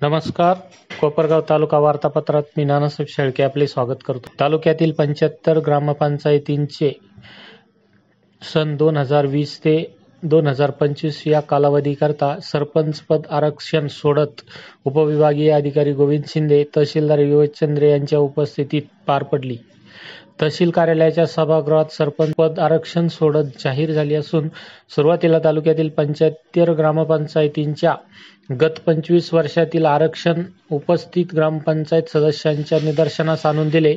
नमस्कार. कोपरगाव तालुका वार्तापत्रात मी नानासाहेब शेळके आपले स्वागत करतो. तालुक्यातील पंच्याहत्तर ग्रामपंचायतींचे सन दोन हजार वीस ते दोन हजार पंचवीस या कालावधीकरता सरपंच पद आरक्षण सोडत उपविभागीय अधिकारी गोविंद शिंदे तहसीलदार विवेक चंद्रे यांच्या उपस्थितीत पार पडली. तहसील कार्यालयाच्या सभागृहात सरपंच पद आरक्षण सोडत जाहीर झाली असून सुरुवातीला तालुक्यातील पंच्याहत्तर ग्रामपंचायतींच्या गत पंचवीस वर्षातील आरक्षण उपस्थित ग्रामपंचायत सदस्यांच्या निदर्शनास आणून दिले.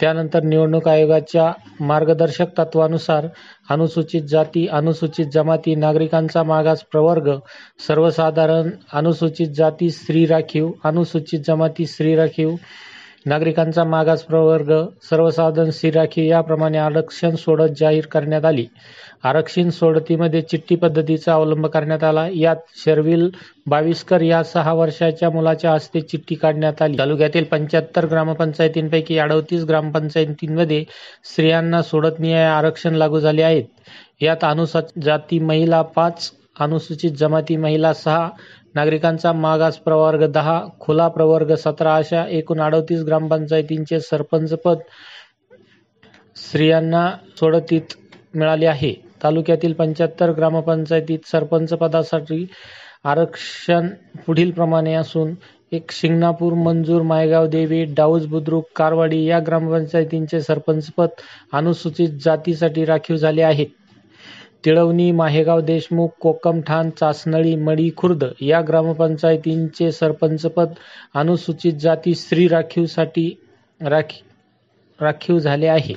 त्यानंतर निवडणूक आयोगाच्या मार्गदर्शक तत्वानुसार अनुसूचित जाती अनुसूचित जमाती नागरिकांचा मागास प्रवर्ग सर्वसाधारण अनुसूचित जाती स्त्री राखीव अनुसूचित जमाती स्त्री राखीव नागरिकांचा मागास प्रवर्ग सर्वसाधारण स्त्री राखीव याप्रमाणे आरक्षण सोडत जाहीर करण्यात आली. आरक्षण सोडतीमध्ये चिठ्ठी पद्धतीचा अवलंब करण्यात आला. यात शर्विल बावीसकर या सहा वर्षाच्या मुलाच्या हस्ते चिठ्ठी काढण्यात आली. तालुक्यातील पंच्याहत्तर ग्रामपंचायतींपैकी अडतीस ग्रामपंचायतींमध्ये स्त्रियांना सोडतनीय आरक्षण लागू झाले आहेत. यात अनुसूचित जाती महिला पाच अनुसूचित जमाती महिला सहा नागरिकांचा मागास प्रवर्ग दहा खुला प्रवर्ग सतरा अशा एकूण अडतीस ग्रामपंचायतींचे सरपंचपद स्त्रियांना सोडतीत मिळाले आहे. तालुक्यातील पंच्याहत्तर ग्रामपंचायतीत सरपंच पदासाठी आरक्षण पुढील प्रमाणे असून एक शिंगणापूर मंजूर मायगाव देवी डाऊज बुद्रुक कारवाडी या ग्रामपंचायतींचे सरपंचपद अनुसूचित जातीसाठी राखीव झाले आहेत तिळवणी माहेगाव देशमुख कोकमठाण चासनळी मडी खुर्द या ग्रामपंचायतींचे सरपंचपद अनुसूचित जाती स्त्री राखीवसाठी राखीव झाले आहे.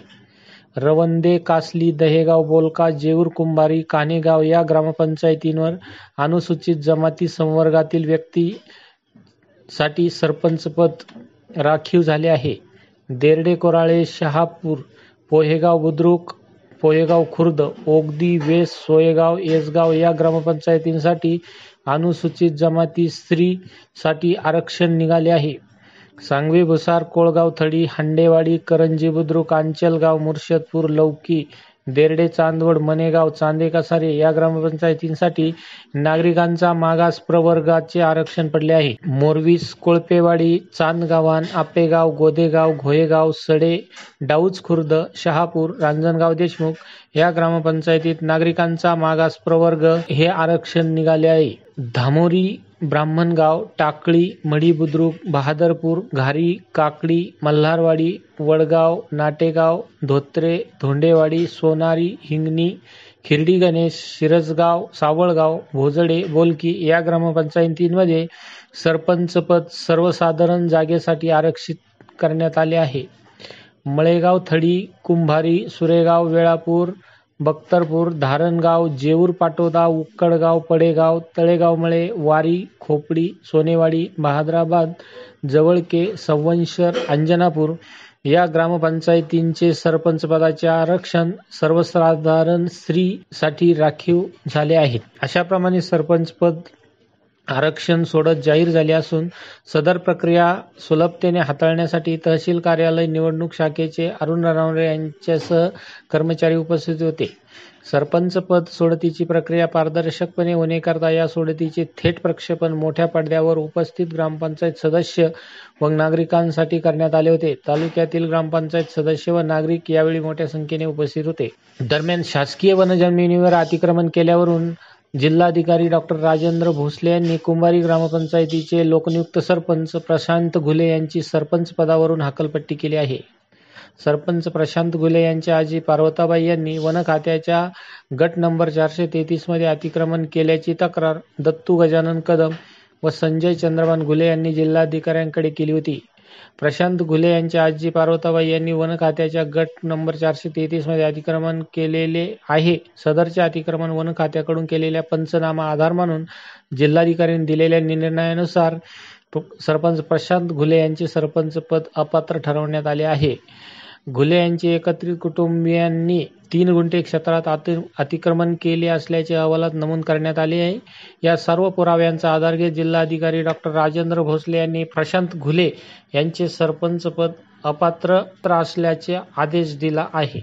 रवंदे कासली दहेगाव बोलका जेऊर कुंभारी कानेगाव या ग्रामपंचायतींवर अनुसूचित जमाती संवर्गातील व्यक्तीसाठी सरपंचपद राखीव झाले आहे. देरडे कोराळे शहापूर पोहेगाव बुद्रुक पोहेगाव खुर्द ओगदी वेस सोयगाव येसगाव या ग्रामपंचायतींसाठी अनुसूचित जमाती स्त्री साठी आरक्षण निघाले आहे. सांगवी भुसार कोळगाव थडी हांडेवाडी करंजी बुद्रुक आंचलगाव मुर्शदपूर लौकी देर्डे चांदवड मनेगाव चांदे कसारे या ग्रामपंचायतींसाठी नागरिकांचा मागास प्रवर्गाचे आरक्षण पडले आहे. मोरवीस कोळपेवाडी चांदगावान आपेगाव गोदेगाव घोयेगाव सडे डाऊज खुर्द शहापूर रांजणगाव देशमुख या ग्रामपंचायतीत नागरिकांचा मागास प्रवर्ग हे आरक्षण निघाले आहे. धामोरी ब्राह्मणगाव टाकळी मढी बुद्रुक बहादरपूर घारी काकडी मल्हारवाडी वडगाव नाटेगाव धोत्रे धोंडेवाडी सोनारी हिंगणी खिरडी गणेश शिरसगाव सावळगाव भोजडे बोलकी या ग्रामपंचायतींमध्ये सरपंचपद सर्वसाधारण जागेसाठी आरक्षित करण्यात आले आहे. मळेगाव थडी कुंभारी सुरेगाव वेळापूर बख्तरपूर धारणगाव जेऊर पाटोदा उक्कडगाव पडेगाव तळेगावमळे वारी खोपडी सोनेवाडी बहादराबाद जवळके संवंशर अंजनापूर या ग्रामपंचायतींचे सरपंचपदाचे आरक्षण सर्वसाधारण स्त्रीसाठी राखीव झाले आहे अशाप्रमाणे सरपंचपद आरक्षण सोडत जाहीर झाले असून सदर प्रक्रिया सुलभतेने हाताळण्यासाठी तहसील कार्यालय निवडणूक शाखेचे अरुण रानवरे यांच्यासह कर्मचारी उपस्थित होते. सरपंच पद सोडतीची प्रक्रिया पारदर्शकपणे होण्याकरता या सोडतीचे थेट प्रक्षेपण मोठ्या पडद्यावर उपस्थित ग्रामपंचायत सदस्य व नागरिकांसाठी करण्यात आले होते. तालुक्यातील ग्रामपंचायत सदस्य व नागरिक यावेळी मोठ्या संख्येने उपस्थित होते. दरम्यान शासकीय वनजमिनीवर अतिक्रमण केल्यावरून जिल्हाधिकारी डॉक्टर राजेंद्र भोसले यांनी कुंभारी ग्रामपंचायतीचे लोकनियुक्त सरपंच प्रशांत घुले यांची सरपंच पदावरून हकलपट्टी केली आहे. सरपंच प्रशांत घुले यांच्या आजी पार्वताबाई यांनी वन खात्याच्या गट नंबर चारशे तेहतीसमध्ये अतिक्रमण केल्याची तक्रार दत्तू गजानन कदम व संजय चंद्रभान घुले यांनी जिल्हाधिकाऱ्यांकडे केली होती. प्रशांत घुले यांच्या आजी पार्वताबाई यांनी वन खात्याच्या गट नंबर चारशे तेहतीसमध्ये अतिक्रमण केलेले आहे. सदरचे अतिक्रमण वन खात्याकडून केलेल्या पंचनामा आधार मानून जिल्हाधिकाऱ्यांनी दिलेल्या निर्णयानुसार सरपंच प्रशांत घुले यांचे सरपंच पद अपात्र ठरवण्यात आले आहे. घुले यांचे एकत्रित कुटुंबियांनी तीन गुंठे क्षेत्रात अतिक्रमण केले असल्याचे अहवालात नमूद करण्यात आले आहे. या सर्व पुराव्यांचा आधार घेत जिल्हाधिकारी डॉक्टर राजेंद्र भोसले यांनी प्रशांत घुले यांचे सरपंच पद अपात्र असल्याचे आदेश दिला आहे.